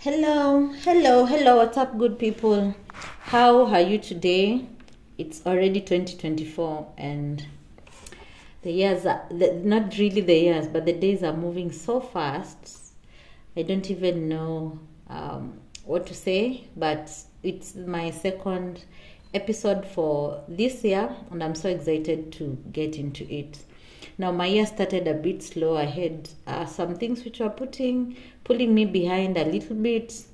Hello, hello, hello. What's up, good people? How are you today? It's already 2024, and the years are the, not really the years, but the days are moving so fast. I don't even know um, what to say, but it's my second episode for this year, and I'm so excited to get into it. Now my year started a bit slow. I had uh, some things which were putting pulling me behind a little bit,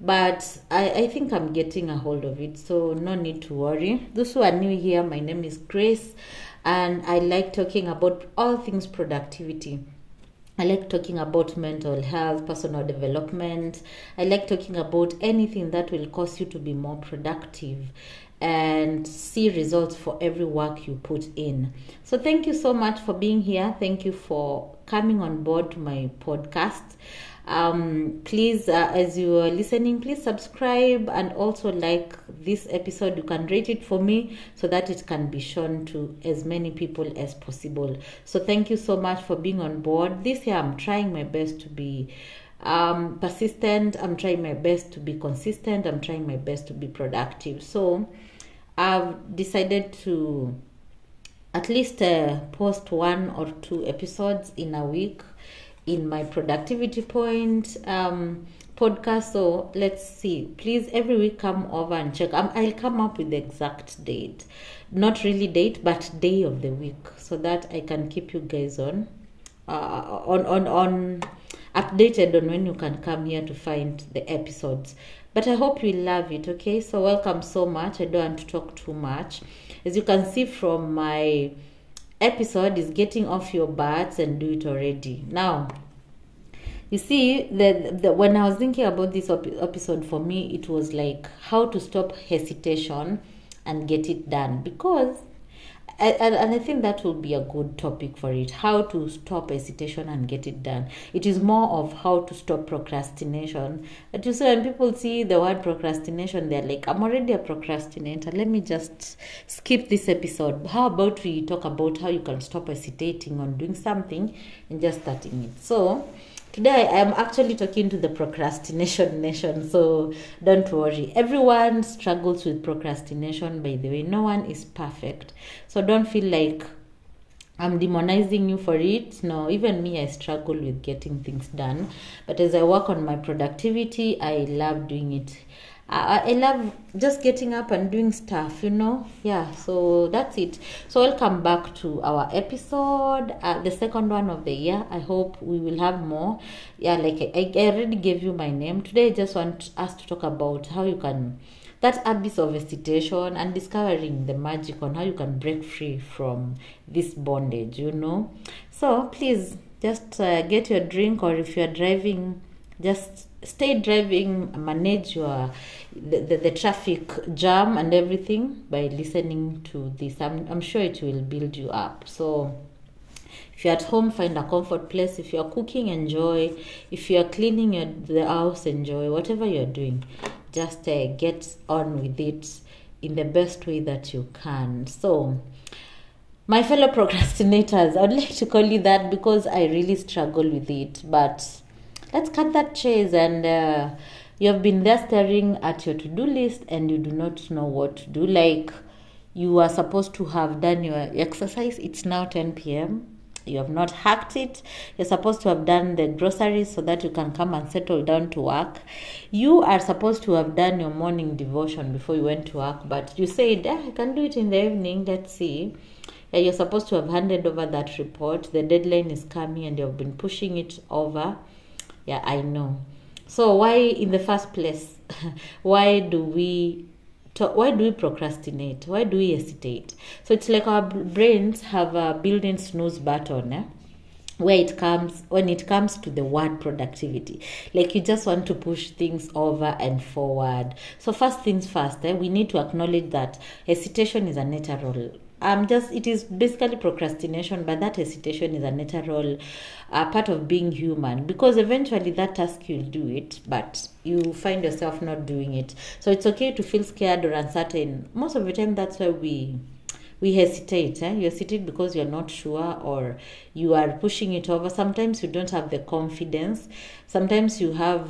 but I, I think I'm getting a hold of it. So no need to worry. Those who are new here, my name is Grace, and I like talking about all things productivity. I like talking about mental health, personal development. I like talking about anything that will cause you to be more productive and see results for every work you put in. So, thank you so much for being here. Thank you for coming on board to my podcast. Um, please, uh, as you are listening, please subscribe and also like this episode. You can rate it for me so that it can be shown to as many people as possible. So, thank you so much for being on board. This year, I'm trying my best to be um, persistent. I'm trying my best to be consistent. I'm trying my best to be productive. So, I've decided to at least uh, post one or two episodes in a week in my productivity point um, podcast. So let's see. Please, every week come over and check. Um, I'll come up with the exact date, not really date, but day of the week, so that I can keep you guys on, uh, on on on updated on when you can come here to find the episodes. But I hope you love it, okay? So, welcome so much. I don't want to talk too much. As you can see from my episode, is getting off your butts and do it already. Now, you see, the, the when I was thinking about this episode, for me, it was like how to stop hesitation and get it done because and, and I think that will be a good topic for it how to stop hesitation and get it done. It is more of how to stop procrastination. But you see, when people see the word procrastination, they're like, I'm already a procrastinator. Let me just skip this episode. How about we talk about how you can stop hesitating on doing something and just starting it? So, Today I am actually talking to the procrastination nation, so don't worry. Everyone struggles with procrastination, by the way. No one is perfect. So don't feel like I'm demonizing you for it. No, even me, I struggle with getting things done. But as I work on my productivity, I love doing it. I, love just getting up and doing stuff, you know. Yeah, so that's it. So welcome back to our episode, uh, the second one of the year. I hope we will have more. Yeah, like I, I already gave you my name. Today, I just want us to talk about how you can that abyss of hesitation and discovering the magic on how you can break free from this bondage. You know. So please just uh, get your drink, or if you're driving, just stay driving manage your the, the, the, traffic jam and everything by listening to this. I'm, I'm sure it will build you up. So if you're at home find a comfort place. If you're cooking enjoy. If you're cleaning your, the house enjoy. Whatever you're doing just uh, get on with it in the best way that you can. So my fellow procrastinators i would like to call you that because i really struggle with it but let's cut that chase and uh, you have been there staring at your to-do list and you do not know what to do. Like you are supposed to have done your exercise. It's now 10 p.m you have not hacked it. You're supposed to have done the groceries so that you can come and settle down to work. You are supposed to have done your morning devotion before you went to work but you said yeah, i can do it in the evening. Let's see. Yeah, you're supposed to have handed over that report. The deadline is coming and you've been pushing it over yeah, I know. So why, in the first place, why do we talk, why do we procrastinate? Why do we hesitate? So it's like our brains have a built-in snooze button. Eh? where it comes when it comes to the word productivity like you just want to push things over and forward so first things first eh, we need to acknowledge that hesitation is a natural um just it is basically procrastination but that hesitation is a natural uh, part of being human because eventually that task you'll do it but you find yourself not doing it. So it's okay to feel scared or uncertain. Most of the time that's why we we hesitate eh? you hesitate because you're not sure or you are pushing it over. Sometimes you don't have the confidence. Sometimes you have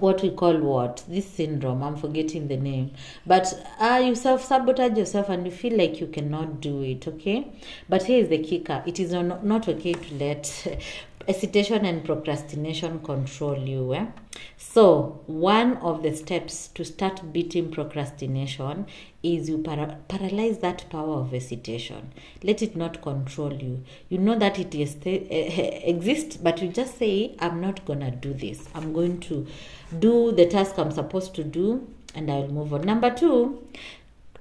what we call what? This syndrome i'm forgetting the name. But uh, you self sabotage yourself and you feel like you cannot do it okay? But here is the kicker. It is not, not okay to let hesitation and procrastination control you eh? so one of the steps to start beating procrastination is you para- paralyze that power of hesitation let it not control you. You know that it is exists but you just say i'm not gonna do this. I'm going to do the task i'm supposed to do and i'll move on. Number two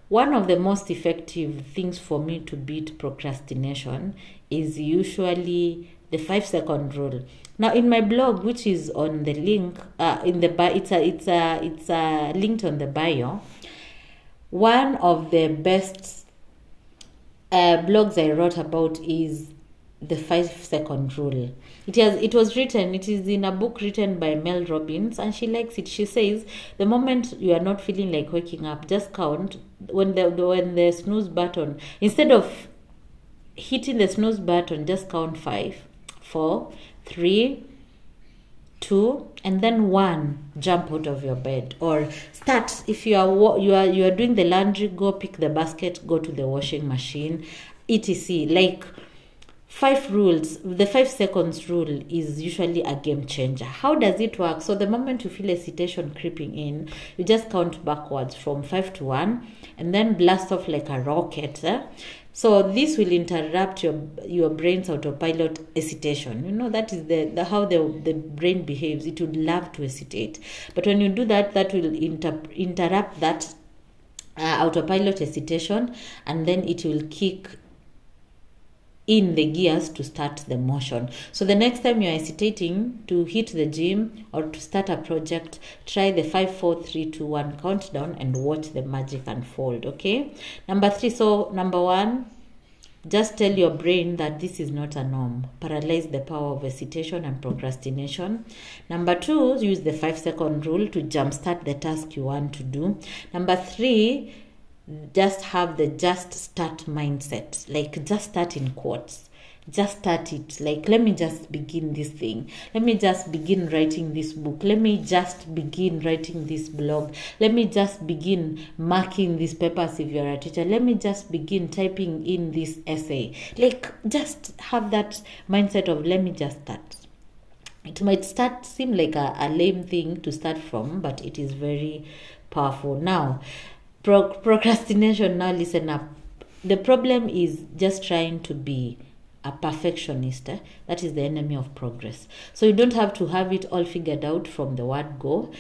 one of the most effective things for me to beat procrastination is usually the five second rule. Now, in my blog, which is on the link uh, in the it's a it's a it's a linked on the bio. One of the best uh, blogs I wrote about is the five second rule. It has it was written. It is in a book written by Mel Robbins, and she likes it. She says the moment you are not feeling like waking up, just count when the when the snooze button instead of hitting the snooze button, just count five four, three, two, and then one. Jump out of your bed or start. If you are you are you are doing the laundry, go pick the basket, go to the washing machine, etc. Like five rules the five seconds rule is usually a game changer how does it work so the moment you feel hesitation creeping in you just count backwards from five to one and then blast off like a rocket eh? So this will interrupt your your brain's autopilot hesitation. You know that is the, the how the the brain behaves. It would love to hesitate, but when you do that, that will inter, interrupt that uh, autopilot hesitation, and then it will kick in the gears to start the motion. So the next time you're hesitating to hit the gym or to start a project, try the five, four, three, two, one countdown and watch the magic unfold. Okay. Number three. So number one, just tell your brain that this is not a norm. Paralyze the power of hesitation and procrastination. Number two, use the five second rule to jumpstart the task you want to do. Number three, just have the just start mindset like just start in quotes. Just start it like let me just begin this thing. Let me just begin writing this book. Let me just begin writing this blog. Let me just begin marking these papers if you're a teacher. Let me just begin typing in this essay. Like just have that mindset of let me just start. It might start seem like a, a lame thing to start from but it is very powerful. Now Pro- procrastination now listen up. The problem is just trying to be a perfectionist eh? that is the enemy of progress. So you don't have to have it all figured out from the word go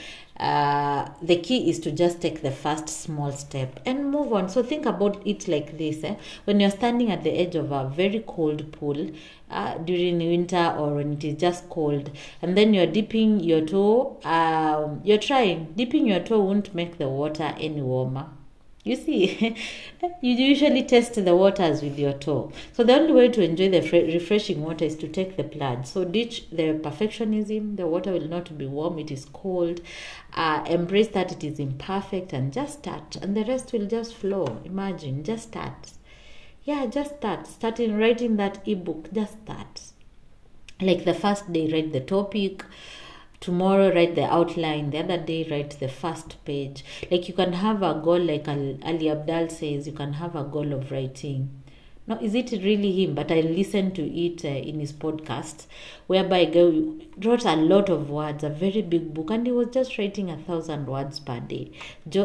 uh, the key is to just take the first small step and move on so think about it like this eh? when you're standing at the edge of a very cold pool uh, during winter or when it is just cold and then you're dipping your toe um, you're trying dipping your toe won't make the water any warmer you see, you usually test the waters with your toe. So the only way to enjoy the refreshing water is to take the plunge. So ditch the perfectionism. The water will not be warm. It is cold. Uh, embrace that it is imperfect and just start, and the rest will just flow. Imagine, just start. Yeah, just start. Starting writing that ebook. Just start. Like the first day, write the topic tomorrow write the outline. The other day write the first page. Like you can have a goal like Ali Abdaal says you can have a goal of writing. No is it really him? But i listened to it uh, in his podcast whereby go wrote a lot of words a very big book and he was just writing a thousand words per day.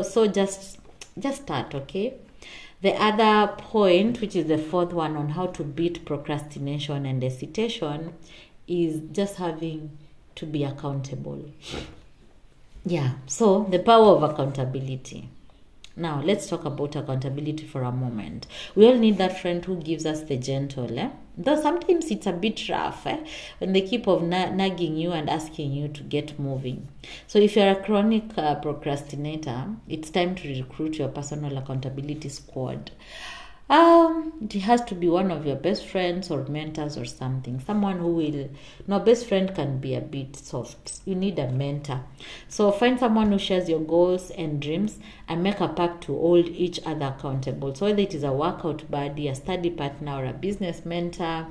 So just just start okay? The other point which is the fourth one on how to beat procrastination and hesitation is just having to be accountable. Yeah, so the power of accountability. Now, let's talk about accountability for a moment. We all need that friend who gives us the gentle, eh? Though sometimes it's a bit rough eh? when they keep of na- nagging you and asking you to get moving. So, if you're a chronic uh, procrastinator, it's time to recruit your personal accountability squad. Um, it has to be one of your best friends or mentors or something. Someone who will. No, best friend can be a bit soft. You need a mentor. So find someone who shares your goals and dreams and make a pact to hold each other accountable. So whether it is a workout buddy, a study partner, or a business mentor,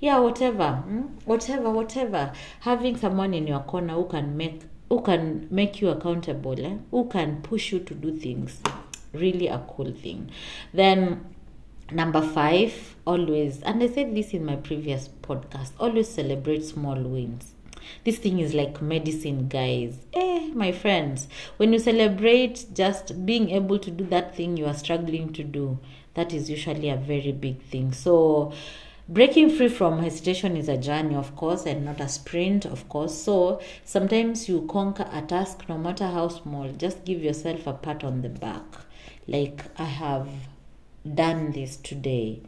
yeah, whatever, hmm? whatever, whatever. Having someone in your corner who can make who can make you accountable, eh? who can push you to do things. Really a cool thing. Then number five, always, and I said this in my previous podcast, always celebrate small wins. This thing is like medicine, guys. Eh, my friends, when you celebrate just being able to do that thing you are struggling to do, that is usually a very big thing. So, breaking free from hesitation is a journey of course and not a sprint of course so sometimes you conquer a task no matter how small just give yourself a pat on the back like i have done this today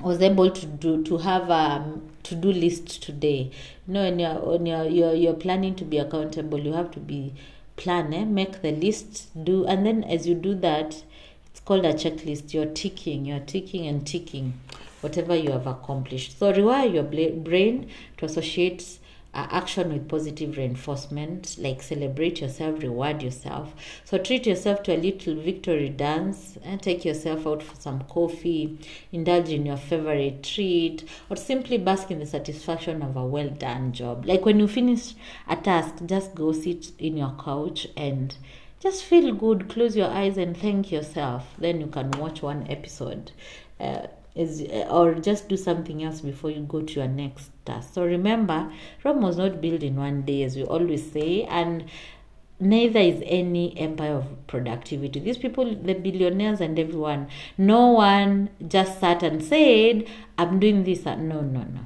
was able to do to have a to do list today you know when you're when you're, you're you're planning to be accountable you have to be plan eh? make the list do and then as you do that it's called a checklist you're ticking you're ticking and ticking whatever you have accomplished. So rewire your brain to associate uh, action with positive reinforcement, like celebrate yourself, reward yourself. So treat yourself to a little victory dance and take yourself out for some coffee, indulge in your favorite treat, or simply bask in the satisfaction of a well done job. Like when you finish a task, just go sit in your couch and just feel good, close your eyes and thank yourself. Then you can watch one episode. Uh, is or just do something else before you go to your next task. So remember, Rome was not built in one day, as we always say, and neither is any empire of productivity. These people, the billionaires and everyone, no one just sat and said, I'm doing this. No, no, no.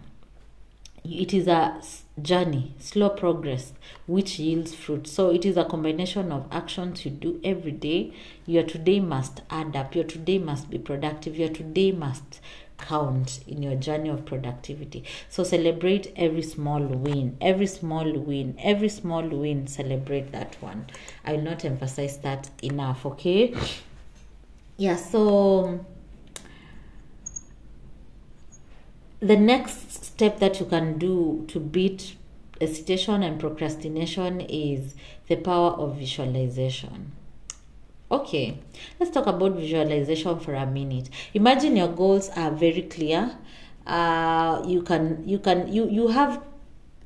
It is a journey, slow progress, which yields fruit. So it is a combination of actions you do every day. Your today must add up. Your today must be productive. Your today must count in your journey of productivity. So celebrate every small win, every small win, every small win. Celebrate that one. I will not emphasize that enough, okay? Yeah, so the next step that you can do to beat hesitation and procrastination is the power of visualization. Okay, let's talk about visualization for a minute. Imagine your goals are very clear. Uh, you can you can you you have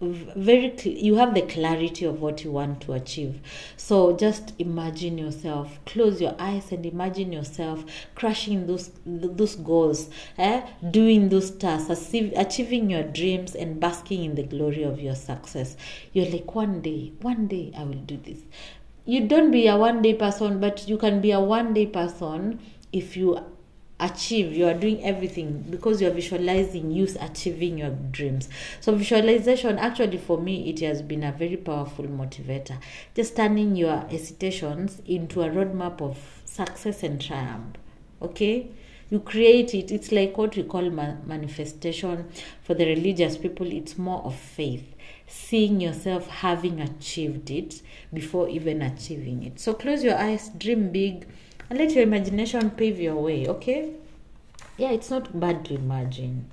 very you have the clarity of what you want to achieve. So just imagine yourself close your eyes and imagine yourself crushing those those goals eh? doing those tasks achieving your dreams and basking in the glory of your success. You're like one day one day i will do this. You don't be a one day person but you can be a one day person if you achieve you are doing everything because you're visualizing you achieving your dreams. So visualization actually for me it has been a very powerful motivator. Just turning your hesitations into a roadmap of success and triumph okay? You create it. It's like what we call ma- manifestation for the religious people. It's more of faith. Seeing yourself having achieved it before even achieving it. So close your eyes dream big and let your imagination pave your way, okay? Yeah, it's not bad to imagine.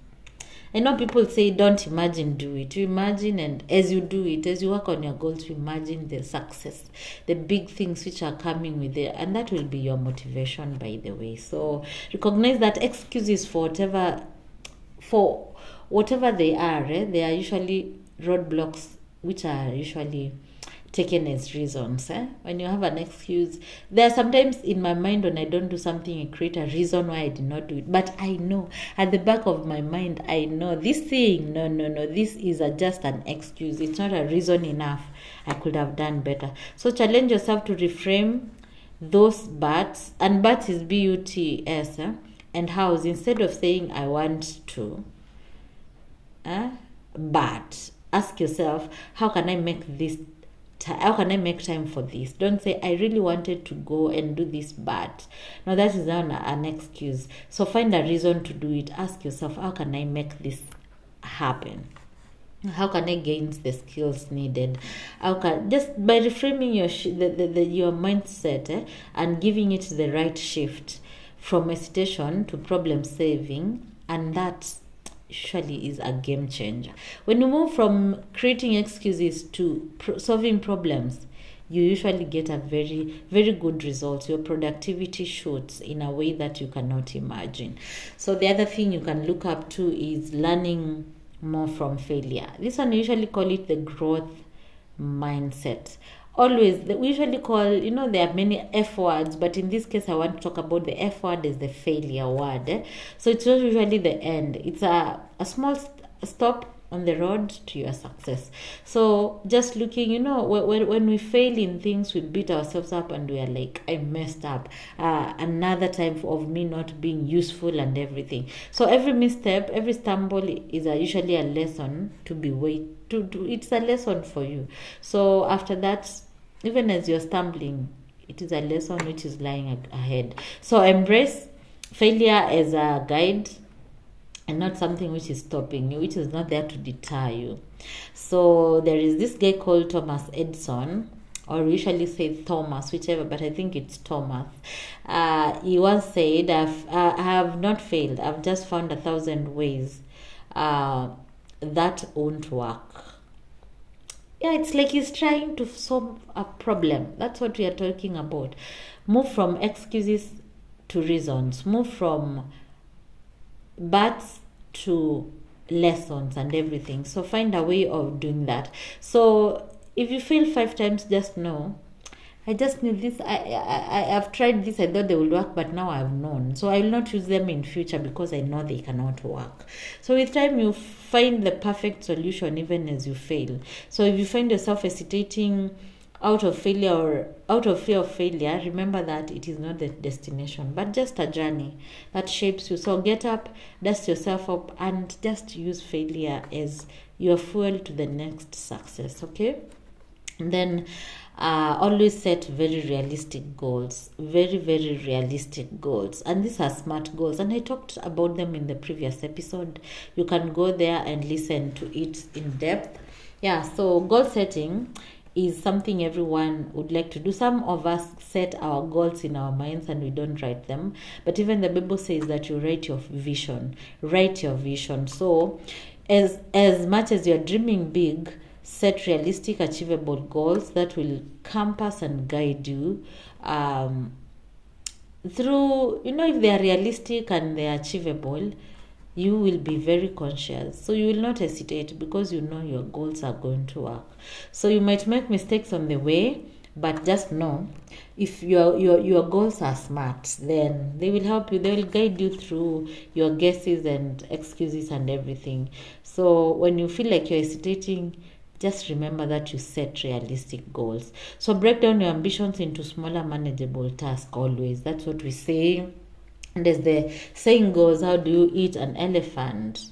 I know people say don't imagine, do it. You imagine, and as you do it, as you work on your goals, you imagine the success, the big things which are coming with it, and that will be your motivation, by the way. So recognize that excuses for whatever, for whatever they are, eh, they are usually roadblocks, which are usually taken as reasons. Eh? When you have an excuse, there are sometimes in my mind when I don't do something, I create a reason why I did not do it. But I know at the back of my mind, I know this thing, no, no, no, this is a, just an excuse. It's not a reason enough. I could have done better. So challenge yourself to reframe those buts, and buts is B U T S, eh? and hows instead of saying I want to. Eh? But ask yourself, how can I make this how can I make time for this? Don't say, I really wanted to go and do this, but no, that is not an excuse. So find a reason to do it. Ask yourself, how can I make this happen? How can I gain the skills needed? How can just by reframing your sh- the, the, the, your mindset eh, and giving it the right shift from hesitation to problem saving, and that usually is a game changer. When you move from creating excuses to pro- solving problems, you usually get a very very good result. Your productivity shoots in a way that you cannot imagine. So the other thing you can look up to is learning more from failure. This one usually call it the growth mindset always we usually call you know there are many f words but in this case i want to talk about the f word is the failure word. So it's not usually the end. It's a, a small st- stop on the road to your success. So just looking you know when, when we fail in things we beat ourselves up and we are like i messed up. Uh, another time of me not being useful and everything. So every misstep every stumble is a, usually a lesson to be wait to, to it's a lesson for you. So after that even as you're stumbling it is a lesson which is lying ahead so embrace failure as a guide and not something which is stopping you, which is not there to deter you. So there is this guy called Thomas Edison, or usually say Thomas, whichever, but I think it's Thomas. Uh, he once said, I've, uh, I have not failed, I've just found a thousand ways uh, that won't work. Yeah, it's like he's trying to solve a problem. That's what we are talking about. Move from excuses to reasons, move from buts to lessons and everything. So find a way of doing that. So if you fail five times, just know. I just knew this. I, I I have tried this. I thought they will work, but now I've known. So I will not use them in future because I know they cannot work. So with time, you find the perfect solution even as you fail. So if you find yourself hesitating out of failure or out of fear of failure, remember that it is not the destination, but just a journey that shapes you. So get up, dust yourself up, and just use failure as your fuel to the next success. Okay? And then uh, always set very realistic goals, very, very realistic goals. And these are smart goals. And I talked about them in the previous episode. You can go there and listen to it in depth. Yeah, so goal setting is something everyone would like to do. Some of us set our goals in our minds and we don't write them. But even the Bible says that you write your vision. Write your vision. So as as much as you're dreaming big, set realistic, achievable goals that will compass and guide you. Um, through you know if they are realistic and they are achievable you will be very conscious. So you will not hesitate because you know your goals are going to work. So you might make mistakes on the way, but just know if your your your goals are smart, then they will help you. They will guide you through your guesses and excuses and everything. So when you feel like you're hesitating, just remember that you set realistic goals. So break down your ambitions into smaller, manageable tasks always. That's what we say and as the saying goes, how do you eat an elephant?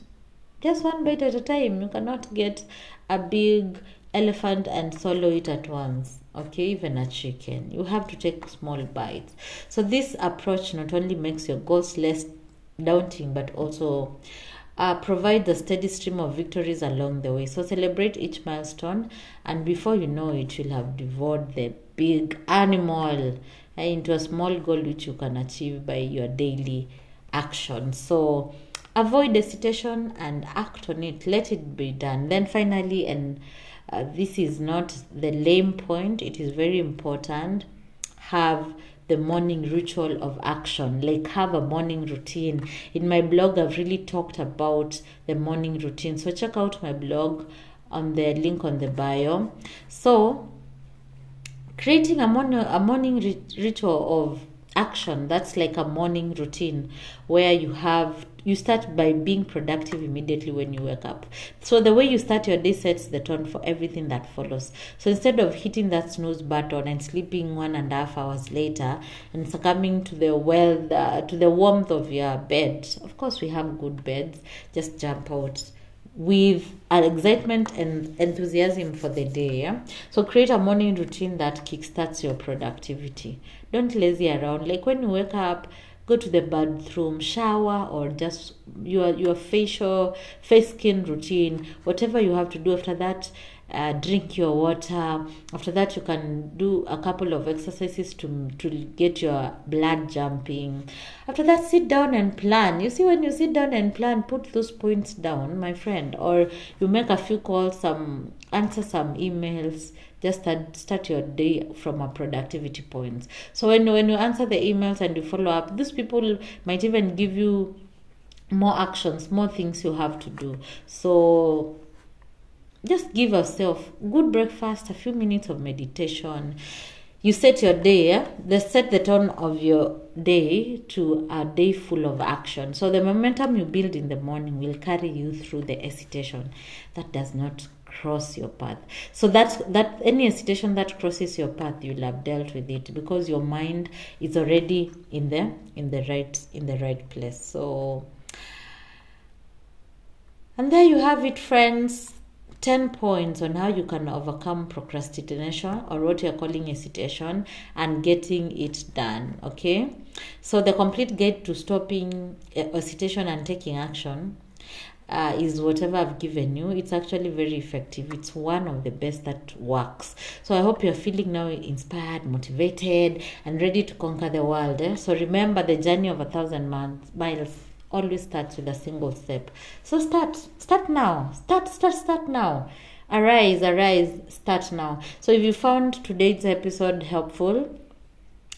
Just one bite at a time. You cannot get a big elephant and swallow it at once. Okay, even a chicken. You have to take small bites. So, this approach not only makes your goals less daunting but also uh, provide the steady stream of victories along the way. So celebrate each milestone, and before you know it, you'll have devoured the big animal into a small goal which you can achieve by your daily action. So avoid hesitation and act on it. Let it be done. Then finally, and uh, this is not the lame point, it is very important. Have the morning ritual of action, like have a morning routine. In my blog, I've really talked about the morning routine. So check out my blog on the link on the bio. So creating a morning a morning ritual of action that's like a morning routine where you have you start by being productive immediately when you wake up so the way you start your day sets the tone for everything that follows so instead of hitting that snooze button and sleeping one and a half hours later and succumbing to the well uh, to the warmth of your bed of course we have good beds just jump out with excitement and enthusiasm for the day. Yeah? So create a morning routine that kickstarts your productivity. Don't lazy around. Like when you wake up, go to the bathroom, shower, or just your your facial face skin routine, whatever you have to do after that uh, drink your water. After that, you can do a couple of exercises to, to get your blood jumping. After that, sit down and plan. You see, when you sit down and plan, put those points down, my friend, or you make a few calls, some answer some emails. Just start, start your day from a productivity point. So when when you answer the emails and you follow up, these people might even give you more actions, more things you have to do. So just give yourself good breakfast, a few minutes of meditation. You set your day, yeah? They set the tone of your day to a day full of action. So the momentum you build in the morning will carry you through the hesitation that does not cross your path. So that that any hesitation that crosses your path, you'll have dealt with it because your mind is already in the in the right in the right place. So and there you have it, friends. 10 points on how you can overcome procrastination or what you're calling hesitation and getting it done. Okay, so the complete guide to stopping uh, a hesitation and taking action uh, is whatever I've given you. It's actually very effective. It's one of the best that works. So I hope you're feeling now inspired, motivated, and ready to conquer the world. Eh? So remember, the journey of a thousand miles always starts with a single step. So start, start now, start, start, start now. Arise, arise, start now. So if you found today's episode helpful,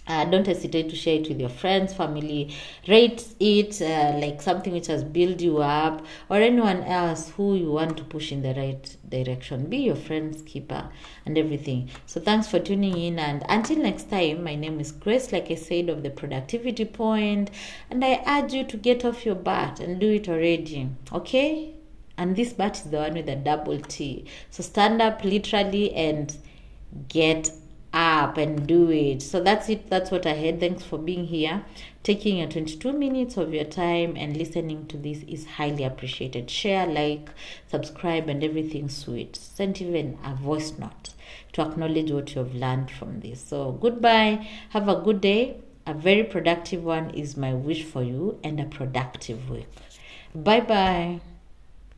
uh, don't hesitate to share it with your friends, family. Rate it uh, like something which has built you up, or anyone else who you want to push in the right direction. Be your friend's keeper and everything. So, thanks for tuning in. And until next time, my name is Grace, like I said, of the Productivity Point, and I urge you to get off your butt and do it already. Okay? And this butt is the one with a double T. So, stand up literally and get up and do it. So that's it. That's what I had. Thanks for being here. Taking your 22 minutes of your time and listening to this is highly appreciated. Share, like, subscribe, and everything sweet. Send even a voice note to acknowledge what you have learned from this. So goodbye. Have a good day. A very productive one is my wish for you and a productive week. Bye bye.